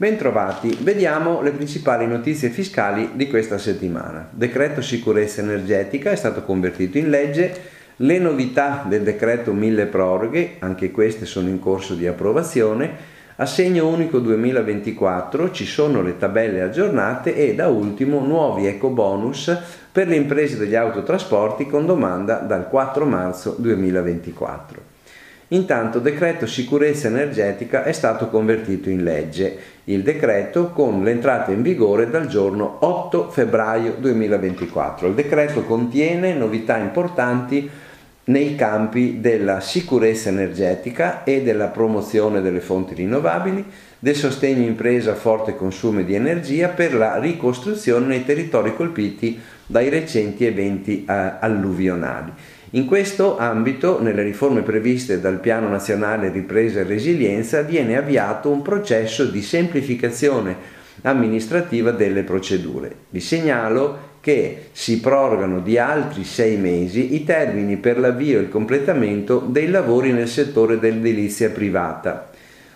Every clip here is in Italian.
Bentrovati, vediamo le principali notizie fiscali di questa settimana. Decreto sicurezza energetica è stato convertito in legge, le novità del decreto mille proroghe, anche queste sono in corso di approvazione, assegno unico 2024, ci sono le tabelle aggiornate e da ultimo nuovi eco bonus per le imprese degli autotrasporti con domanda dal 4 marzo 2024. Intanto decreto sicurezza energetica è stato convertito in legge, il decreto con l'entrata in vigore dal giorno 8 febbraio 2024. Il decreto contiene novità importanti nei campi della sicurezza energetica e della promozione delle fonti rinnovabili, del sostegno impresa a forte consumo di energia per la ricostruzione nei territori colpiti dai recenti eventi eh, alluvionali in questo ambito, nelle riforme previste dal Piano Nazionale Ripresa e Resilienza, viene avviato un processo di semplificazione amministrativa delle procedure. Vi segnalo che si prorogano di altri sei mesi i termini per l'avvio e il completamento dei lavori nel settore dell'edilizia privata.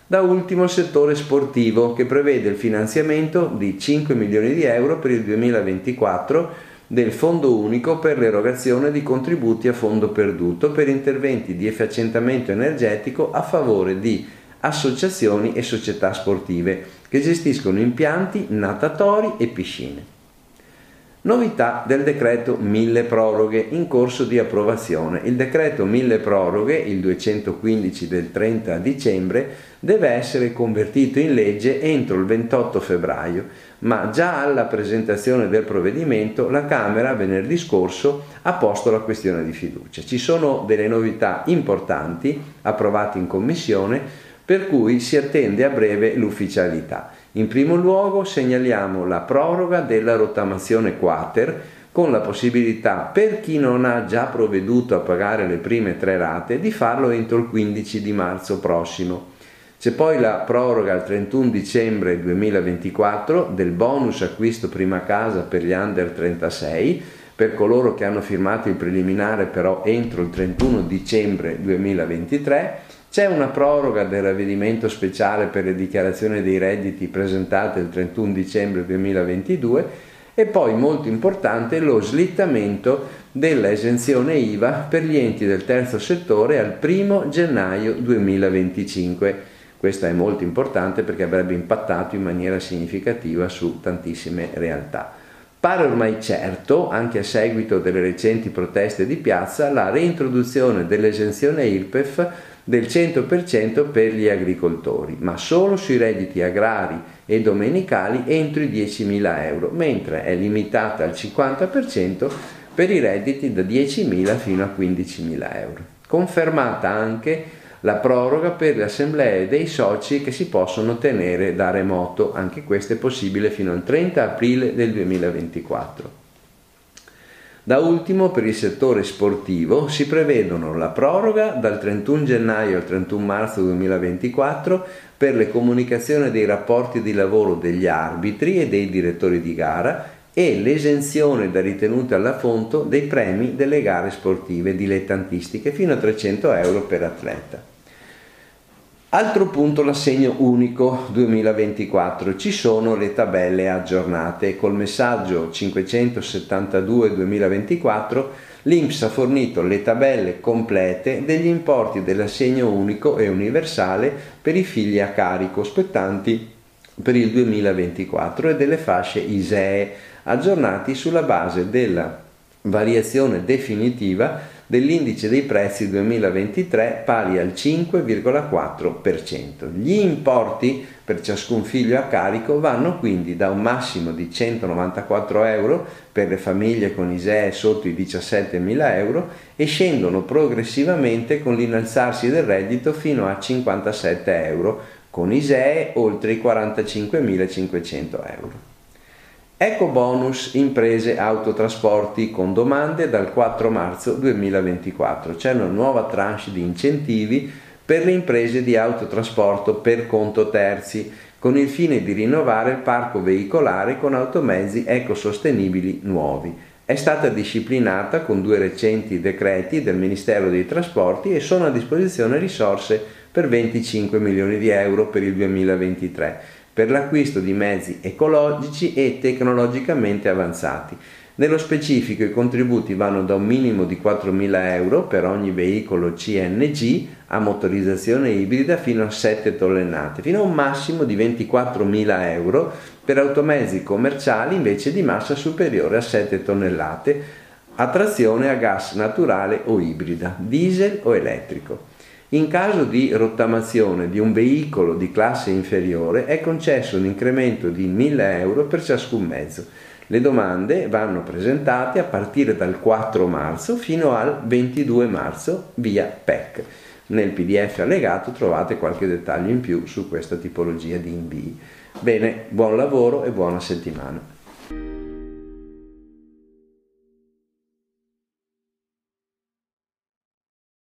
Da ultimo il settore sportivo che prevede il finanziamento di 5 milioni di euro per il 2024 del Fondo Unico per l'erogazione di contributi a fondo perduto per interventi di efficientamento energetico a favore di associazioni e società sportive che gestiscono impianti natatori e piscine. Novità del decreto 1000 proroghe in corso di approvazione. Il decreto 1000 proroghe, il 215 del 30 dicembre, deve essere convertito in legge entro il 28 febbraio, ma già alla presentazione del provvedimento la Camera venerdì scorso ha posto la questione di fiducia. Ci sono delle novità importanti approvate in Commissione per cui si attende a breve l'ufficialità. In primo luogo segnaliamo la proroga della rottamazione quater con la possibilità per chi non ha già provveduto a pagare le prime tre rate di farlo entro il 15 di marzo prossimo. C'è poi la proroga al 31 dicembre 2024 del bonus acquisto prima casa per gli under 36 per coloro che hanno firmato il preliminare però entro il 31 dicembre 2023 c'è una proroga del ravvedimento speciale per le dichiarazioni dei redditi presentate il 31 dicembre 2022 e poi molto importante lo slittamento dell'esenzione IVA per gli enti del terzo settore al 1 gennaio 2025. Questo è molto importante perché avrebbe impattato in maniera significativa su tantissime realtà. Pare ormai certo, anche a seguito delle recenti proteste di piazza, la reintroduzione dell'esenzione IRPEF del 100% per gli agricoltori, ma solo sui redditi agrari e domenicali entro i 10.000 euro, mentre è limitata al 50% per i redditi da 10.000 fino a 15.000 euro. Confermata anche la proroga per le assemblee dei soci che si possono tenere da remoto, anche questo è possibile fino al 30 aprile del 2024. Da ultimo, per il settore sportivo si prevedono la proroga dal 31 gennaio al 31 marzo 2024 per le comunicazioni dei rapporti di lavoro degli arbitri e dei direttori di gara e l'esenzione da ritenute alla fonte dei premi delle gare sportive dilettantistiche fino a 300 euro per atleta. Altro punto l'assegno unico 2024, ci sono le tabelle aggiornate. Col messaggio 572-2024 l'INPS ha fornito le tabelle complete degli importi dell'assegno unico e universale per i figli a carico spettanti per il 2024 e delle fasce ISEE aggiornati sulla base della variazione definitiva dell'indice dei prezzi 2023 pari al 5,4%. Gli importi per ciascun figlio a carico vanno quindi da un massimo di 194 euro per le famiglie con ISEE sotto i 17.000 euro e scendono progressivamente con l'innalzarsi del reddito fino a 57 euro, con ISEE oltre i 45.500 euro. Eco bonus imprese autotrasporti con domande dal 4 marzo 2024. C'è una nuova tranche di incentivi per le imprese di autotrasporto per conto terzi, con il fine di rinnovare il parco veicolare con automezzi ecosostenibili nuovi. è stata disciplinata con due recenti decreti del Ministero dei Trasporti e sono a disposizione risorse per 25 milioni di euro per il 2023 per l'acquisto di mezzi ecologici e tecnologicamente avanzati. Nello specifico i contributi vanno da un minimo di 4.000 euro per ogni veicolo CNG a motorizzazione ibrida fino a 7 tonnellate, fino a un massimo di 24.000 euro per automezzi commerciali invece di massa superiore a 7 tonnellate, a trazione a gas naturale o ibrida, diesel o elettrico. In caso di rottamazione di un veicolo di classe inferiore è concesso un incremento di 1000 euro per ciascun mezzo. Le domande vanno presentate a partire dal 4 marzo fino al 22 marzo via PEC. Nel PDF allegato trovate qualche dettaglio in più su questa tipologia di invii. Bene, buon lavoro e buona settimana.